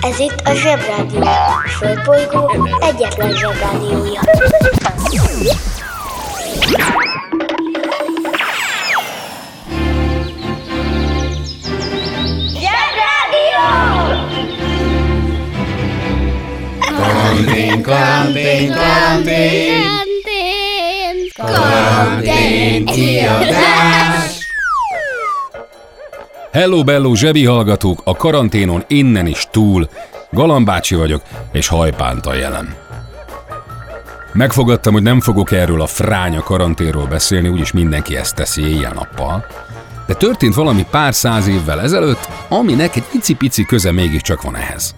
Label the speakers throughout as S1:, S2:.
S1: Ez itt a Zsebrádió. A Földbolygó egyetlen Zsebrádiója. Zsebrádió!
S2: Karantén, karantén, karantén, karantén, kiadás.
S3: Hello Bello zsebi hallgatók, a karanténon innen is túl. Galambácsi vagyok, és hajpánta jelen. Megfogadtam, hogy nem fogok erről a fránya karanténról beszélni, úgyis mindenki ezt teszi éjjel-nappal. De történt valami pár száz évvel ezelőtt, aminek egy icipici köze mégiscsak van ehhez.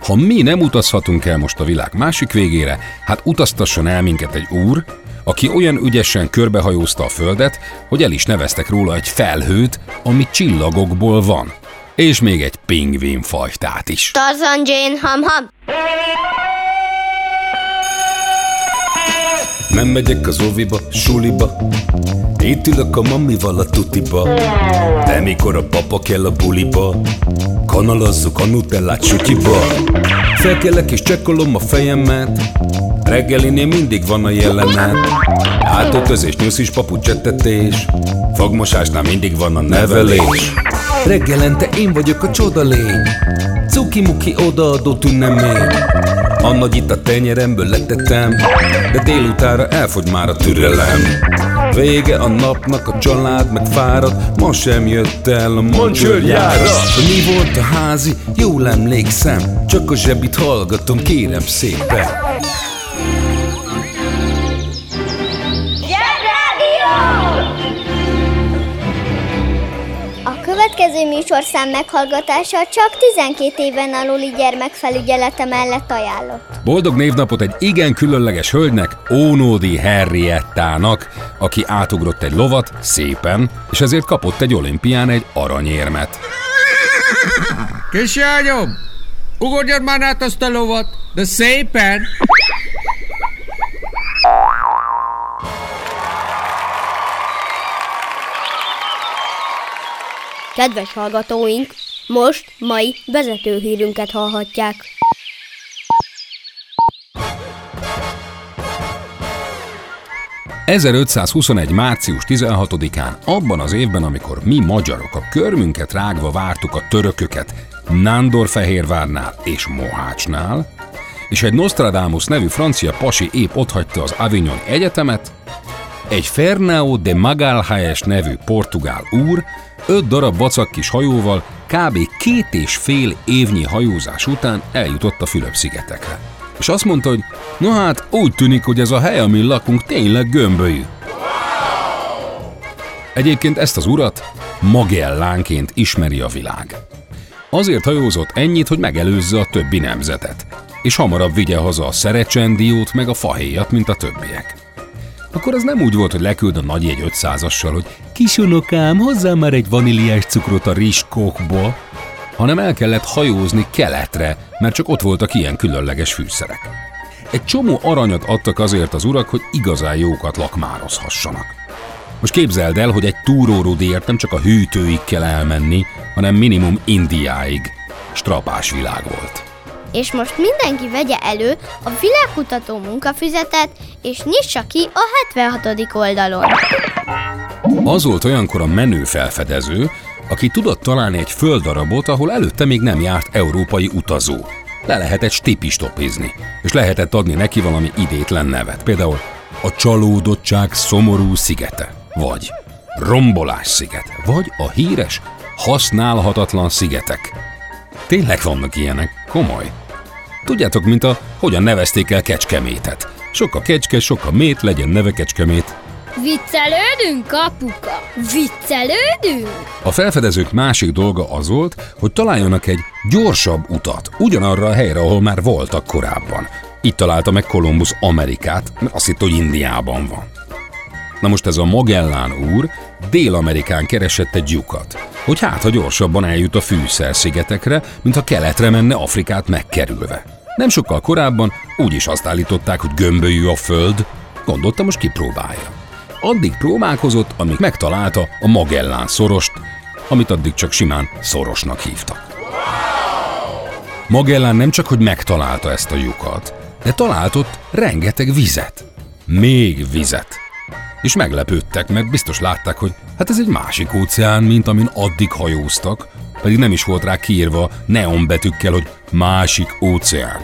S3: Ha mi nem utazhatunk el most a világ másik végére, hát utaztasson el minket egy úr, aki olyan ügyesen körbehajózta a Földet, hogy el is neveztek róla egy felhőt, ami csillagokból van. És még egy pingvin fajtát is.
S1: Tarzan Jane Ham-Ham.
S3: Nem megyek az óviba, suliba. Itt ülök a mamival a tutiba. De mikor a papa kell a buliba Kanalazzuk a nutellát sütyiba Felkelek és csekkolom a fejemet. Reggelinél mindig van a jelenet. Átöltözés, nyuszis, papucsettetés Fogmosásnál mindig van a nevelés. Reggelente én vagyok a csoda lény. Cuki-muki odaadott ünnemény a nagy itt a tenyeremből letettem De délutára elfogy már a türelem. Vége a napnak, a család meg fárad Ma sem jött el a mancsőrjára mi volt a házi? Jól emlékszem Csak a zsebit hallgatom, kérem szépen
S1: következő műsorszám meghallgatása csak 12 éven aluli gyermekfelügyelete mellett ajánlott.
S3: Boldog névnapot egy igen különleges hölgynek, Ónódi Henriettának, aki átugrott egy lovat szépen, és ezért kapott egy olimpián egy aranyérmet.
S4: Kislányom, ugorjad már át azt a lovat, de szépen!
S5: Kedves hallgatóink, most mai vezetőhírünket hallhatják.
S3: ...1521. március 16-án, abban az évben, amikor mi magyarok a körmünket rágva vártuk a törököket Nándorfehérvárnál és Mohácsnál, és egy Nostradamus nevű francia pasi épp otthagyta az Avignon Egyetemet, egy Fernão de Magalhães nevű portugál úr öt darab vacak kis hajóval kb. két és fél évnyi hajózás után eljutott a Fülöp-szigetekre. És azt mondta, hogy no hát úgy tűnik, hogy ez a hely, amin lakunk, tényleg gömbölyű. Egyébként ezt az urat Magellánként ismeri a világ. Azért hajózott ennyit, hogy megelőzze a többi nemzetet, és hamarabb vigye haza a szerecsendiót meg a fahéjat, mint a többiek. Akkor az nem úgy volt, hogy leküld a nagy jegy 500-assal, hogy kisunokám, hozzá már egy vaníliás cukrot a rizskókból, hanem el kellett hajózni keletre, mert csak ott voltak ilyen különleges fűszerek. Egy csomó aranyat adtak azért az urak, hogy igazán jókat lakmározhassanak. Most képzeld el, hogy egy túrórudért nem csak a hűtőig kell elmenni, hanem minimum Indiáig. Strapás világ volt.
S5: És most mindenki vegye elő a világkutató munkafüzetet, és nyissa ki a 76. oldalon.
S3: Az volt olyankor a menő felfedező, aki tudott találni egy földdarabot, ahol előtte még nem járt európai utazó. Le lehetett stipistopizni, és lehetett adni neki valami idétlen nevet. Például a csalódottság szomorú szigete, vagy rombolás sziget, vagy a híres használhatatlan szigetek. Tényleg vannak ilyenek, komoly. Tudjátok, mint a hogyan nevezték el Kecskemétet. Sok a kecske, sok a mét, legyen neve Kecskemét.
S5: Viccelődünk, apuka? Viccelődünk?
S3: A felfedezők másik dolga az volt, hogy találjanak egy gyorsabb utat, ugyanarra a helyre, ahol már voltak korábban. Itt találta meg Kolumbusz Amerikát, mert azt hitt, hogy Indiában van. Na most ez a Magellán úr Dél-Amerikán keresett egy lyukat, hogy hát, ha gyorsabban eljut a fűszer-szigetekre, mint ha keletre menne Afrikát megkerülve. Nem sokkal korábban úgy is azt állították, hogy gömbölyű a föld, gondolta most kipróbálja. Addig próbálkozott, amíg megtalálta a Magellán szorost, amit addig csak simán szorosnak hívtak. Magellán nem csak, hogy megtalálta ezt a lyukat, de talált ott rengeteg vizet. Még vizet. És meglepődtek, mert biztos látták, hogy hát ez egy másik óceán, mint amin addig hajóztak, pedig nem is volt rá kiírva neonbetűkkel, hogy másik óceán.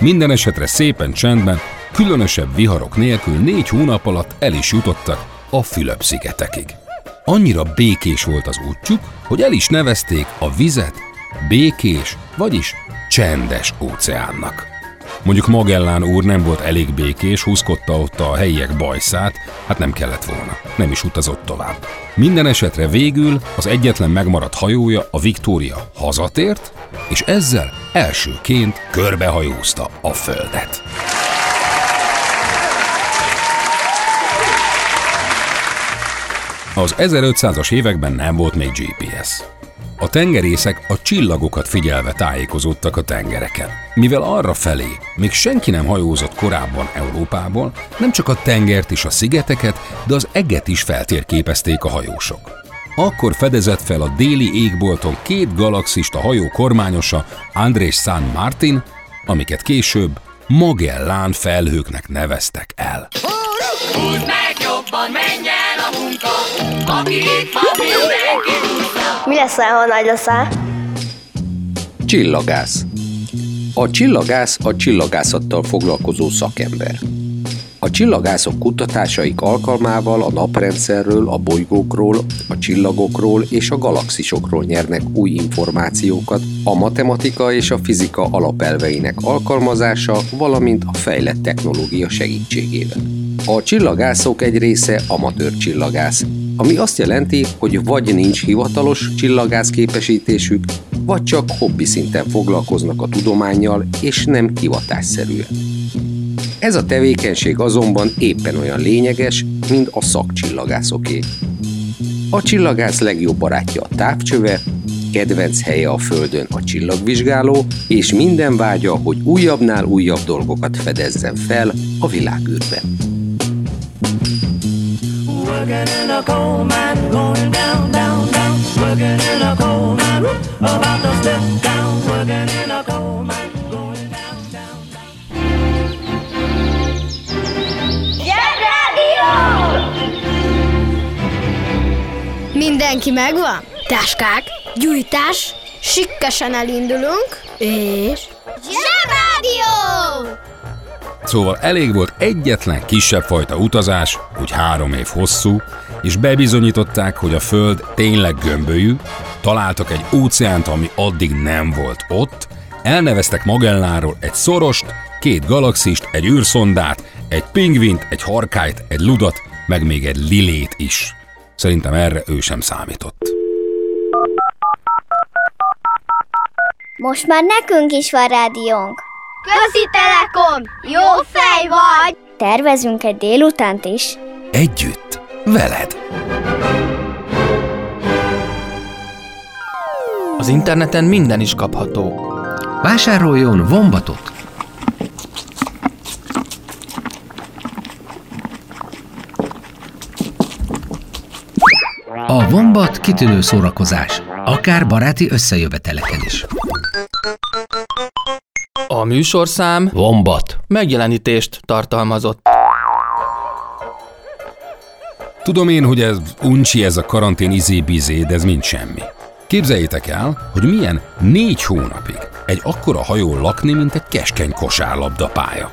S3: Minden esetre szépen csendben, különösebb viharok nélkül négy hónap alatt el is jutottak a Fülöp-szigetekig. Annyira békés volt az útjuk, hogy el is nevezték a vizet békés, vagyis csendes óceánnak. Mondjuk Magellán úr nem volt elég békés, húzkodta ott a helyiek bajszát, hát nem kellett volna. Nem is utazott tovább. Minden esetre végül az egyetlen megmaradt hajója, a Victoria hazatért, és ezzel elsőként körbehajózta a földet. Az 1500-as években nem volt még GPS. A tengerészek a csillagokat figyelve tájékozódtak a tengereken. Mivel arra felé még senki nem hajózott korábban Európából, nem csak a tengert és a szigeteket, de az eget is feltérképezték a hajósok. Akkor fedezett fel a déli égbolton két galaxist a hajó kormányosa Andrés San Martin, amiket később Magellán felhőknek neveztek el.
S2: Húzd meg jobban, menj a munka, aki itt van, mindenki
S6: Mi leszel, ha nagy leszel?
S7: Csillagász. A csillagász a csillagászattal foglalkozó szakember. A csillagászok kutatásaik alkalmával a naprendszerről, a bolygókról, a csillagokról és a galaxisokról nyernek új információkat a matematika és a fizika alapelveinek alkalmazása, valamint a fejlett technológia segítségével. A csillagászok egy része amatőr csillagász, ami azt jelenti, hogy vagy nincs hivatalos csillagász képesítésük, vagy csak hobbi szinten foglalkoznak a tudományjal, és nem hivatásszerűen. Ez a tevékenység azonban éppen olyan lényeges, mint a szakcsillagászoké. A csillagász legjobb barátja a távcsöve, kedvenc helye a Földön a csillagvizsgáló, és minden vágya, hogy újabbnál újabb dolgokat fedezzen fel a világűrben.
S2: Working in a coal mine, going down, down, down. Working in a coal mine, about to step down. Working in a coal mine, going down, down, down.
S5: Mindenki megvan? Táskák, gyújtás, sikkesen elindulunk, és... Zsebrádió!
S3: Szóval elég volt egyetlen kisebb fajta utazás, úgy három év hosszú, és bebizonyították, hogy a Föld tényleg gömbölyű, találtak egy óceánt, ami addig nem volt ott, elneveztek Magelláról egy szorost, két galaxist, egy űrszondát, egy pingvint, egy harkályt, egy ludat, meg még egy lilét is. Szerintem erre ő sem számított.
S1: Most már nekünk is van rádiónk.
S5: Közi Telekom! Jó fej vagy!
S1: Tervezünk egy délutánt is.
S3: Együtt, veled.
S8: Az interneten minden is kapható.
S9: Vásároljon Vombatot! A Vombat kitűnő szórakozás, akár baráti összejöveteleken is.
S8: A műsorszám
S9: Vombat.
S8: megjelenítést tartalmazott.
S3: Tudom én, hogy ez uncsi ez a karantén izé-bizé, de ez mind semmi. Képzeljétek el, hogy milyen négy hónapig egy akkora hajó lakni, mint egy keskeny kosárlabda pálya.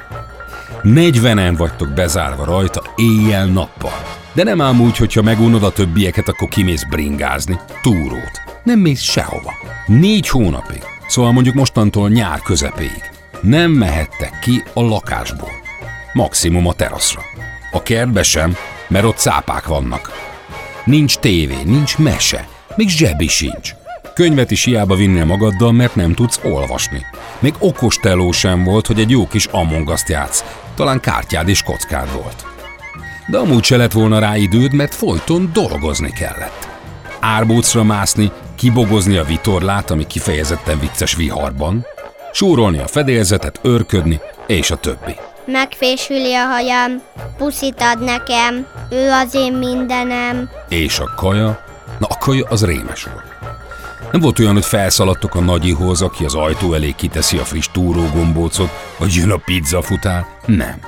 S3: 40-en vagytok bezárva rajta éjjel-nappal. De nem ám úgy, hogyha megunod a többieket, akkor kimész bringázni, túrót. Nem mész sehova. Négy hónapig, szóval mondjuk mostantól nyár közepéig. Nem mehettek ki a lakásból. Maximum a teraszra. A kertbe sem, mert ott cápák vannak. Nincs tévé, nincs mese, még zsebi sincs. Könyvet is hiába vinnél magaddal, mert nem tudsz olvasni. Még okos sem volt, hogy egy jó kis Among játsz. Talán kártyád és kockád volt. De amúgy se lett volna rá időd, mert folyton dolgozni kellett. Árbócra mászni, kibogozni a vitorlát, ami kifejezetten vicces viharban, súrolni a fedélzetet, örködni, és a többi.
S1: Megfésüli a hajam, puszit ad nekem, ő az én mindenem.
S3: És a kaja? Na a kaja az rémes volt. Nem volt olyan, hogy felszaladtok a nagyihoz, aki az ajtó elé kiteszi a friss túrógombócot, vagy jön a pizza futár. Nem.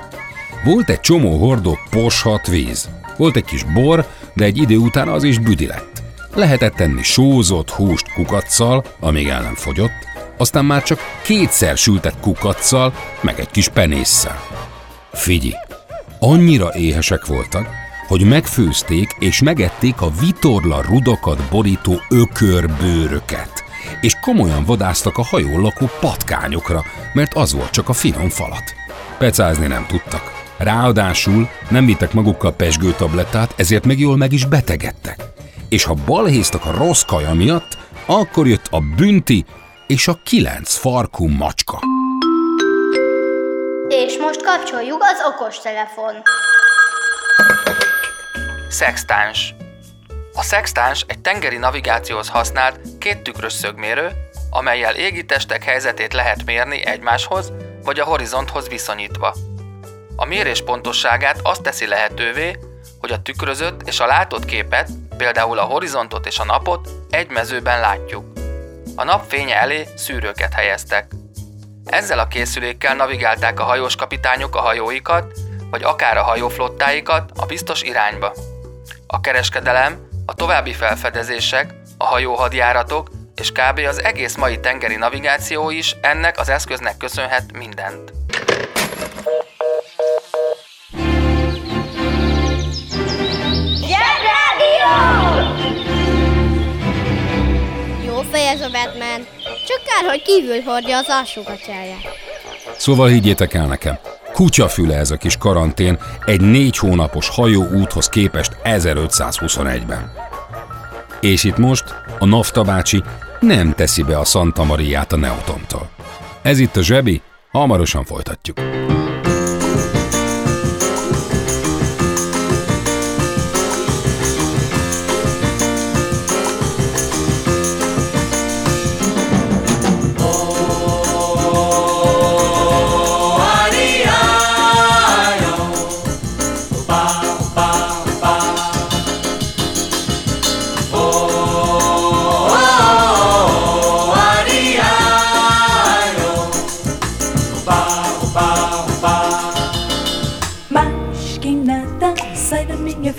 S3: Volt egy csomó hordó poshat víz. Volt egy kis bor, de egy idő után az is büdi lett. Lehetett tenni sózott húst kukacsal, amíg el nem fogyott, aztán már csak kétszer sültett kukacsal, meg egy kis penésszel. Figyi, annyira éhesek voltak, hogy megfőzték és megették a vitorla rudakat borító ökörbőröket, és komolyan vadáztak a hajón lakó patkányokra, mert az volt csak a finom falat. Pecázni nem tudtak. Ráadásul nem vittek magukkal pesgőtablettát, ezért meg jól meg is betegedtek. És ha balhéztak a rossz kaja miatt, akkor jött a bünti és a kilenc farkú macska.
S5: És most kapcsoljuk az okostelefon.
S8: Szextáns. A szextáns egy tengeri navigációhoz használt két tükrös szögmérő, amelyel égitestek helyzetét lehet mérni egymáshoz vagy a horizonthoz viszonyítva. A mérés pontosságát azt teszi lehetővé, hogy a tükrözött és a látott képet, például a horizontot és a napot egy mezőben látjuk. A napfénye elé szűrőket helyeztek. Ezzel a készülékkel navigálták a hajós kapitányok a hajóikat, vagy akár a hajóflottáikat a biztos irányba. A kereskedelem, a további felfedezések, a hajóhadjáratok és kb. az egész mai tengeri navigáció is ennek az eszköznek köszönhet mindent.
S5: Jó ez a Batman. Csak kár, hogy kívül hordja az alsógatyáját.
S3: Szóval higgyétek el nekem, kutyafüle ez a kis karantén egy négy hónapos hajóúthoz képest 1521-ben. És itt most a Nafta bácsi nem teszi be a Santa Mariát a Neotontól. Ez itt a zsebi, hamarosan folytatjuk.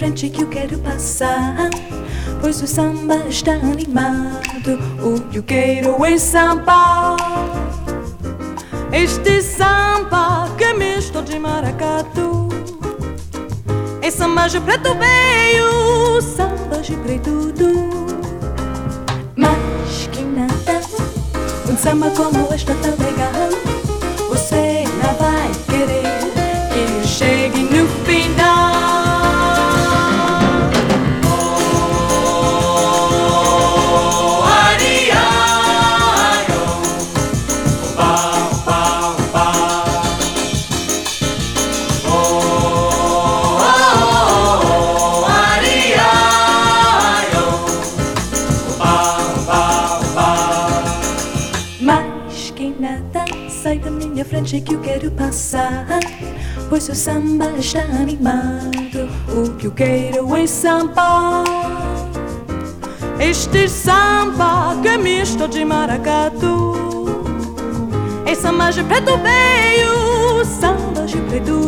S10: Frente que eu quero passar. Pois o samba está animado, o que eu quero é samba. Este samba que é misto de maracatu. É samba de preto veio, samba de preto do. Mas que nada, um samba como este tá legal. Você não vai querer que eu quero passar. Pois o samba está animado. O que eu quero é samba. Este samba que é misto de maracatu. É samba de preto veio, samba de preto.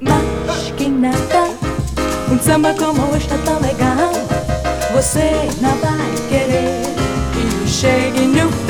S10: Mas que nada, um samba como este tá legal. Você não vai querer que chegue no final.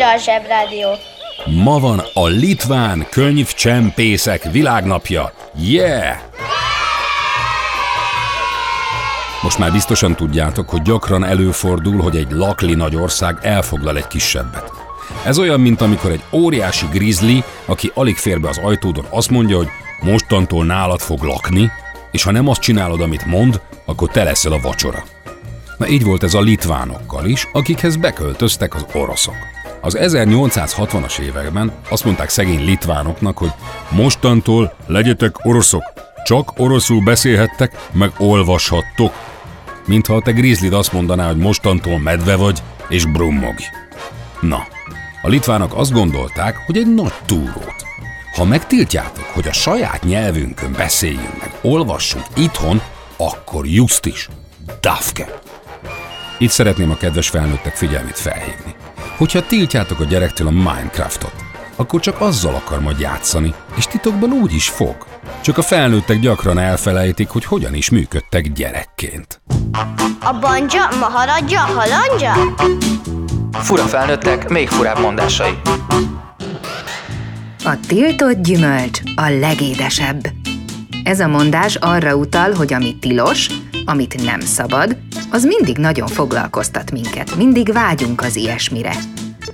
S5: Újra a Zsebrádió.
S3: Ma van a Litván könyvcsempészek világnapja. Yeah! Most már biztosan tudjátok, hogy gyakran előfordul, hogy egy lakli nagy ország elfoglal egy kisebbet. Ez olyan, mint amikor egy óriási grizzly, aki alig fér be az ajtódon, azt mondja, hogy mostantól nálad fog lakni, és ha nem azt csinálod, amit mond, akkor te leszel a vacsora. Na így volt ez a litvánokkal is, akikhez beköltöztek az oroszok. Az 1860-as években azt mondták szegény litvánoknak, hogy mostantól legyetek oroszok, csak oroszul beszélhettek, meg olvashattok. Mintha te grizzlid azt mondaná, hogy mostantól medve vagy, és brummogj. Na, a litvánok azt gondolták, hogy egy nagy túrót. Ha megtiltjátok, hogy a saját nyelvünkön beszéljünk meg, olvassunk itthon, akkor just is. Dafke. Itt szeretném a kedves felnőttek figyelmét felhívni. Hogyha tiltjátok a gyerektől a Minecraftot, akkor csak azzal akar majd játszani, és titokban úgy is fog. Csak a felnőttek gyakran elfelejtik, hogy hogyan is működtek gyerekként.
S5: A banja, maharadja, halandja?
S8: Fura felnőttek, még furább mondásai.
S11: A tiltott gyümölcs a legédesebb. Ez a mondás arra utal, hogy ami tilos, amit nem szabad, az mindig nagyon foglalkoztat minket, mindig vágyunk az ilyesmire.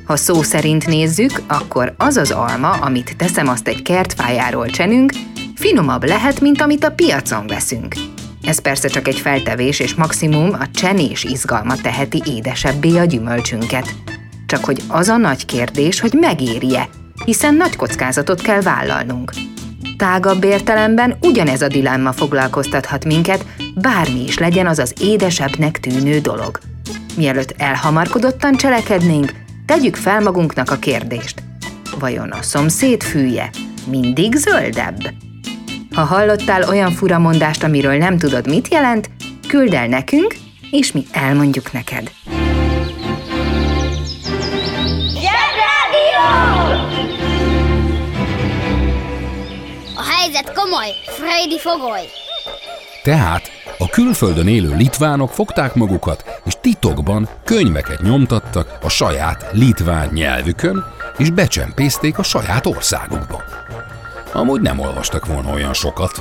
S11: Ha szó szerint nézzük, akkor az az alma, amit teszem azt egy kertfájáról csenünk, finomabb lehet, mint amit a piacon veszünk. Ez persze csak egy feltevés, és maximum a csenés izgalma teheti édesebbé a gyümölcsünket. Csak hogy az a nagy kérdés, hogy megéri-e, hiszen nagy kockázatot kell vállalnunk. Tágabb értelemben ugyanez a dilemma foglalkoztathat minket, bármi is legyen az az édesebbnek tűnő dolog. Mielőtt elhamarkodottan cselekednénk, tegyük fel magunknak a kérdést. Vajon a szomszéd fűje mindig zöldebb? Ha hallottál olyan furamondást, amiről nem tudod, mit jelent, küld el nekünk, és mi elmondjuk neked.
S5: Helyzet komoly, Freddy fogoly.
S3: Tehát a külföldön élő litvánok fogták magukat, és titokban könyveket nyomtattak a saját litván nyelvükön, és becsempészték a saját országukba. Amúgy nem olvastak volna olyan sokat,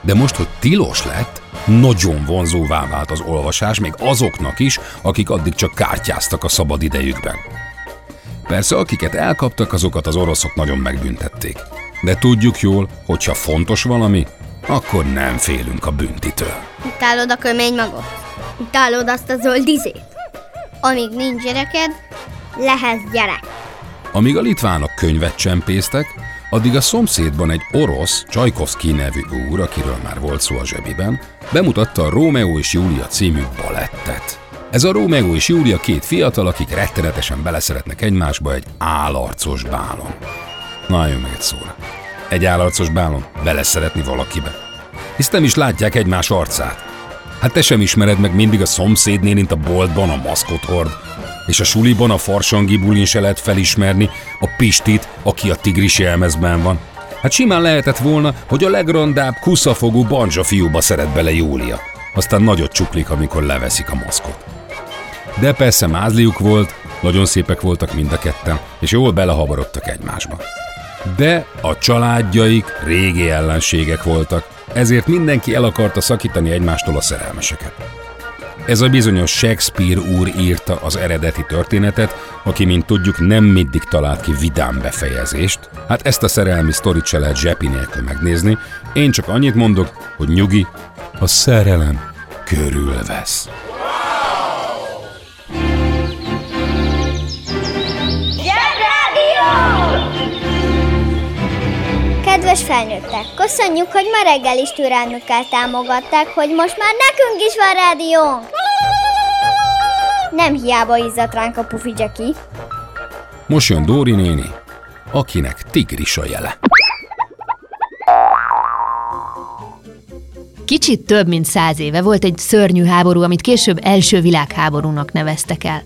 S3: de most, hogy tilos lett, nagyon vonzóvá vált az olvasás még azoknak is, akik addig csak kártyáztak a szabad idejükben. Persze, akiket elkaptak, azokat az oroszok nagyon megbüntették. De tudjuk jól, hogyha fontos valami, akkor nem félünk a büntitől.
S5: Utálod a kömény magot? Utálod azt a zöld izét? Amíg nincs gyereked, lehetsz gyerek.
S3: Amíg a litvánok könyvet csempésztek, addig a szomszédban egy orosz, Csajkovszki nevű úr, akiről már volt szó a zsebiben, bemutatta a Rómeó és Júlia című balettet. Ez a Rómeó és Júlia két fiatal, akik rettenetesen beleszeretnek egymásba egy álarcos bálon. Na, jön még egy szóra. Egy álarcos bálon beleszeretni valakibe. Hisz nem is látják egymás arcát. Hát te sem ismered meg mindig a szomszédnénint a boltban a maszkot hord, és a suliban a farsangi bulin se lehet felismerni a Pistit, aki a tigris jelmezben van. Hát simán lehetett volna, hogy a legrondább kuszafogú banja fiúba szeret bele Júlia. Aztán nagyot csuklik, amikor leveszik a maszkot. De persze mázliuk volt, nagyon szépek voltak mind a ketten, és jól belehabarodtak egymásba. De a családjaik régi ellenségek voltak, ezért mindenki el akarta szakítani egymástól a szerelmeseket. Ez a bizonyos Shakespeare úr írta az eredeti történetet, aki, mint tudjuk, nem mindig talált ki vidám befejezést. Hát ezt a szerelmi sztorit se lehet zsepi nélkül megnézni. Én csak annyit mondok, hogy nyugi, a szerelem körülvesz.
S1: Felnőttek, köszönjük, hogy ma reggel is türelmükkel támogatták, hogy most már nekünk is van rádiónk! Nem hiába izzadt ránk a pufi Jackie.
S3: Most jön Dóri néni, akinek tigris a jele.
S12: Kicsit több mint száz éve volt egy szörnyű háború, amit később első világháborúnak neveztek el.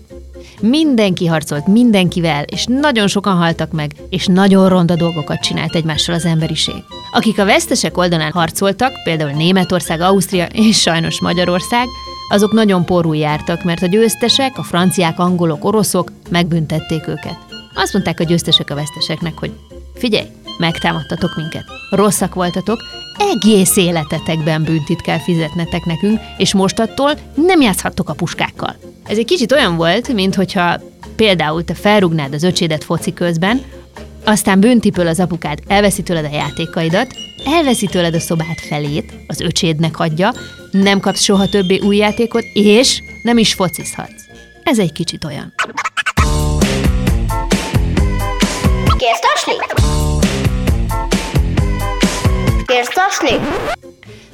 S12: Mindenki harcolt mindenkivel, és nagyon sokan haltak meg, és nagyon ronda dolgokat csinált egymással az emberiség. Akik a vesztesek oldalán harcoltak, például Németország, Ausztria és sajnos Magyarország, azok nagyon porul jártak, mert a győztesek, a franciák, angolok, oroszok megbüntették őket. Azt mondták a győztesek a veszteseknek, hogy figyelj, megtámadtatok minket, rosszak voltatok, egész életetekben büntit kell fizetnetek nekünk, és mostattól nem játszhattok a puskákkal. Ez egy kicsit olyan volt, mint hogyha például te felrugnád az öcsédet foci közben, aztán büntipől az apukád elveszi tőled a játékaidat, elveszi tőled a szobát felét, az öcsédnek adja, nem kapsz soha többé új játékot, és nem is focizhatsz. Ez egy kicsit olyan.
S6: Kérsz taslit?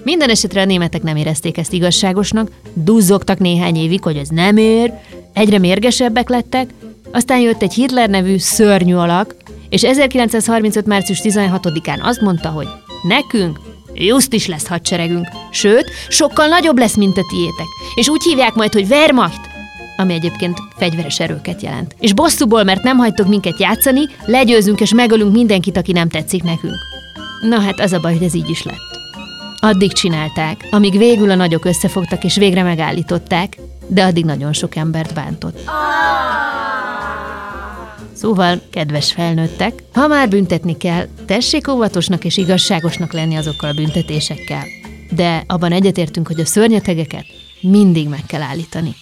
S12: Minden esetre a németek nem érezték ezt igazságosnak, duzzogtak néhány évig, hogy ez nem ér, egyre mérgesebbek lettek, aztán jött egy Hitler nevű szörnyű alak, és 1935. március 16-án azt mondta, hogy nekünk just is lesz hadseregünk, sőt, sokkal nagyobb lesz, mint a tiétek, és úgy hívják majd, hogy Wehrmacht, ami egyébként fegyveres erőket jelent. És bosszúból, mert nem hagytok minket játszani, legyőzünk és megölünk mindenkit, aki nem tetszik nekünk. Na hát az a baj, hogy ez így is lett. Addig csinálták, amíg végül a nagyok összefogtak és végre megállították, de addig nagyon sok embert bántott. Szóval, kedves felnőttek, ha már büntetni kell, tessék óvatosnak és igazságosnak lenni azokkal a büntetésekkel. De abban egyetértünk, hogy a szörnyetegeket mindig meg kell állítani.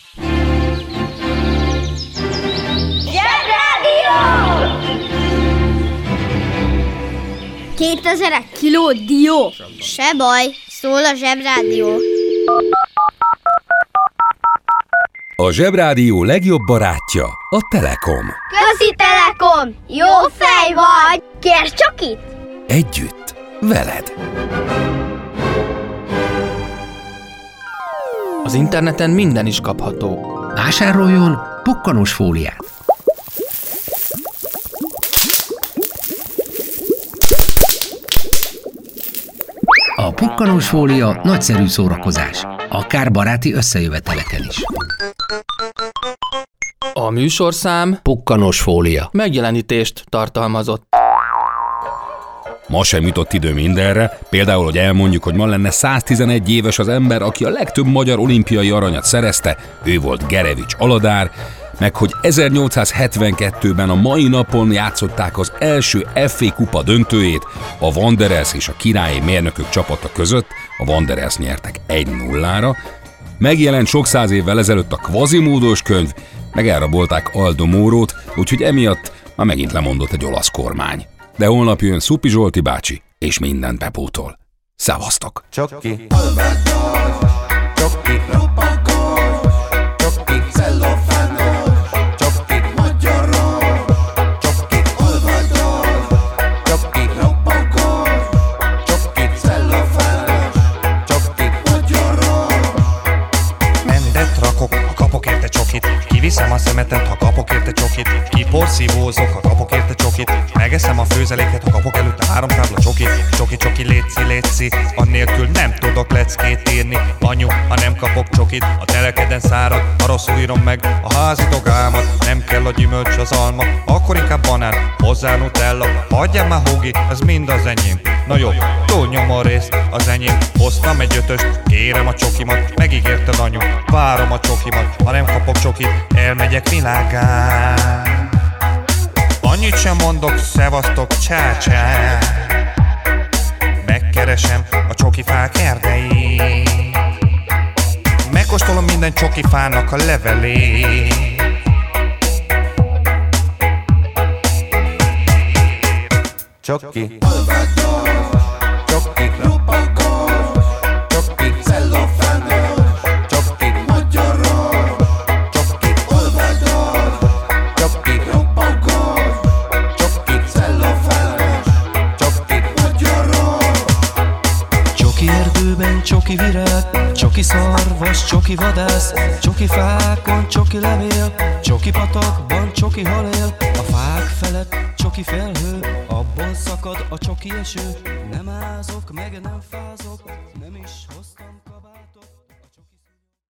S5: 2000 kiló dió. Se baj, szól a zsebrádió.
S3: A Zsebrádió legjobb barátja a Telekom.
S6: Közi Telekom! Jó fej vagy! Kérsz csokit?
S3: Együtt, veled.
S8: Az interneten minden is kapható.
S9: Vásároljon pukkanós fóliát. A pukkanós fólia nagyszerű szórakozás, akár baráti összejöveteleken is.
S8: A műsorszám
S9: Pukkanós fólia.
S8: megjelenítést tartalmazott.
S3: Ma sem jutott idő mindenre, például, hogy elmondjuk, hogy ma lenne 111 éves az ember, aki a legtöbb magyar olimpiai aranyat szerezte, ő volt Gerevics Aladár, meg hogy 1872-ben a mai napon játszották az első FA kupa döntőjét a Wanderers és a királyi mérnökök csapata között, a Wanderers nyertek 1-0-ra, megjelent sok száz évvel ezelőtt a kvazimódos könyv, meg elrabolták Aldo Mórót, úgyhogy emiatt már megint lemondott egy olasz kormány. De holnap jön Szupi Zsolti bácsi, és mindent bepótol. Szevasztok!
S2: Csoki. Csoki.
S13: Kiporszívózok, ha kapok érte csokit. Megeszem a főzeléket, ha kapok előtte három tábla csokit. Csoki, csoki, létszi, létszi Annélkül nem tudok leckét írni. Anyu, ha nem kapok csokit A telekeden szárad, ha rosszul írom meg A házi dogámat, nem kell a gyümölcs az alma Akkor inkább banán, hozzá nutella Hagyjál már hogi, ez mind az enyém. Na jó, túlnyom a részt, az enyém. Hoztam egy ötöst, kérem a csokimat Megígérted anyu, várom a csokimat. Ha nem kapok csokit, elmegyek világá Annyit sem mondok, szevasztok, csá, csá Megkeresem a csokifák erdei Megkóstolom minden csokifának a levelét
S2: Csoki. Csoki. Csoki
S14: vadász, csoki fákon, csoki levél, csoki patakban, csoki halél, a fák felett csoki felhő, abból szakad a csoki eső, nem ázok, meg nem hoztam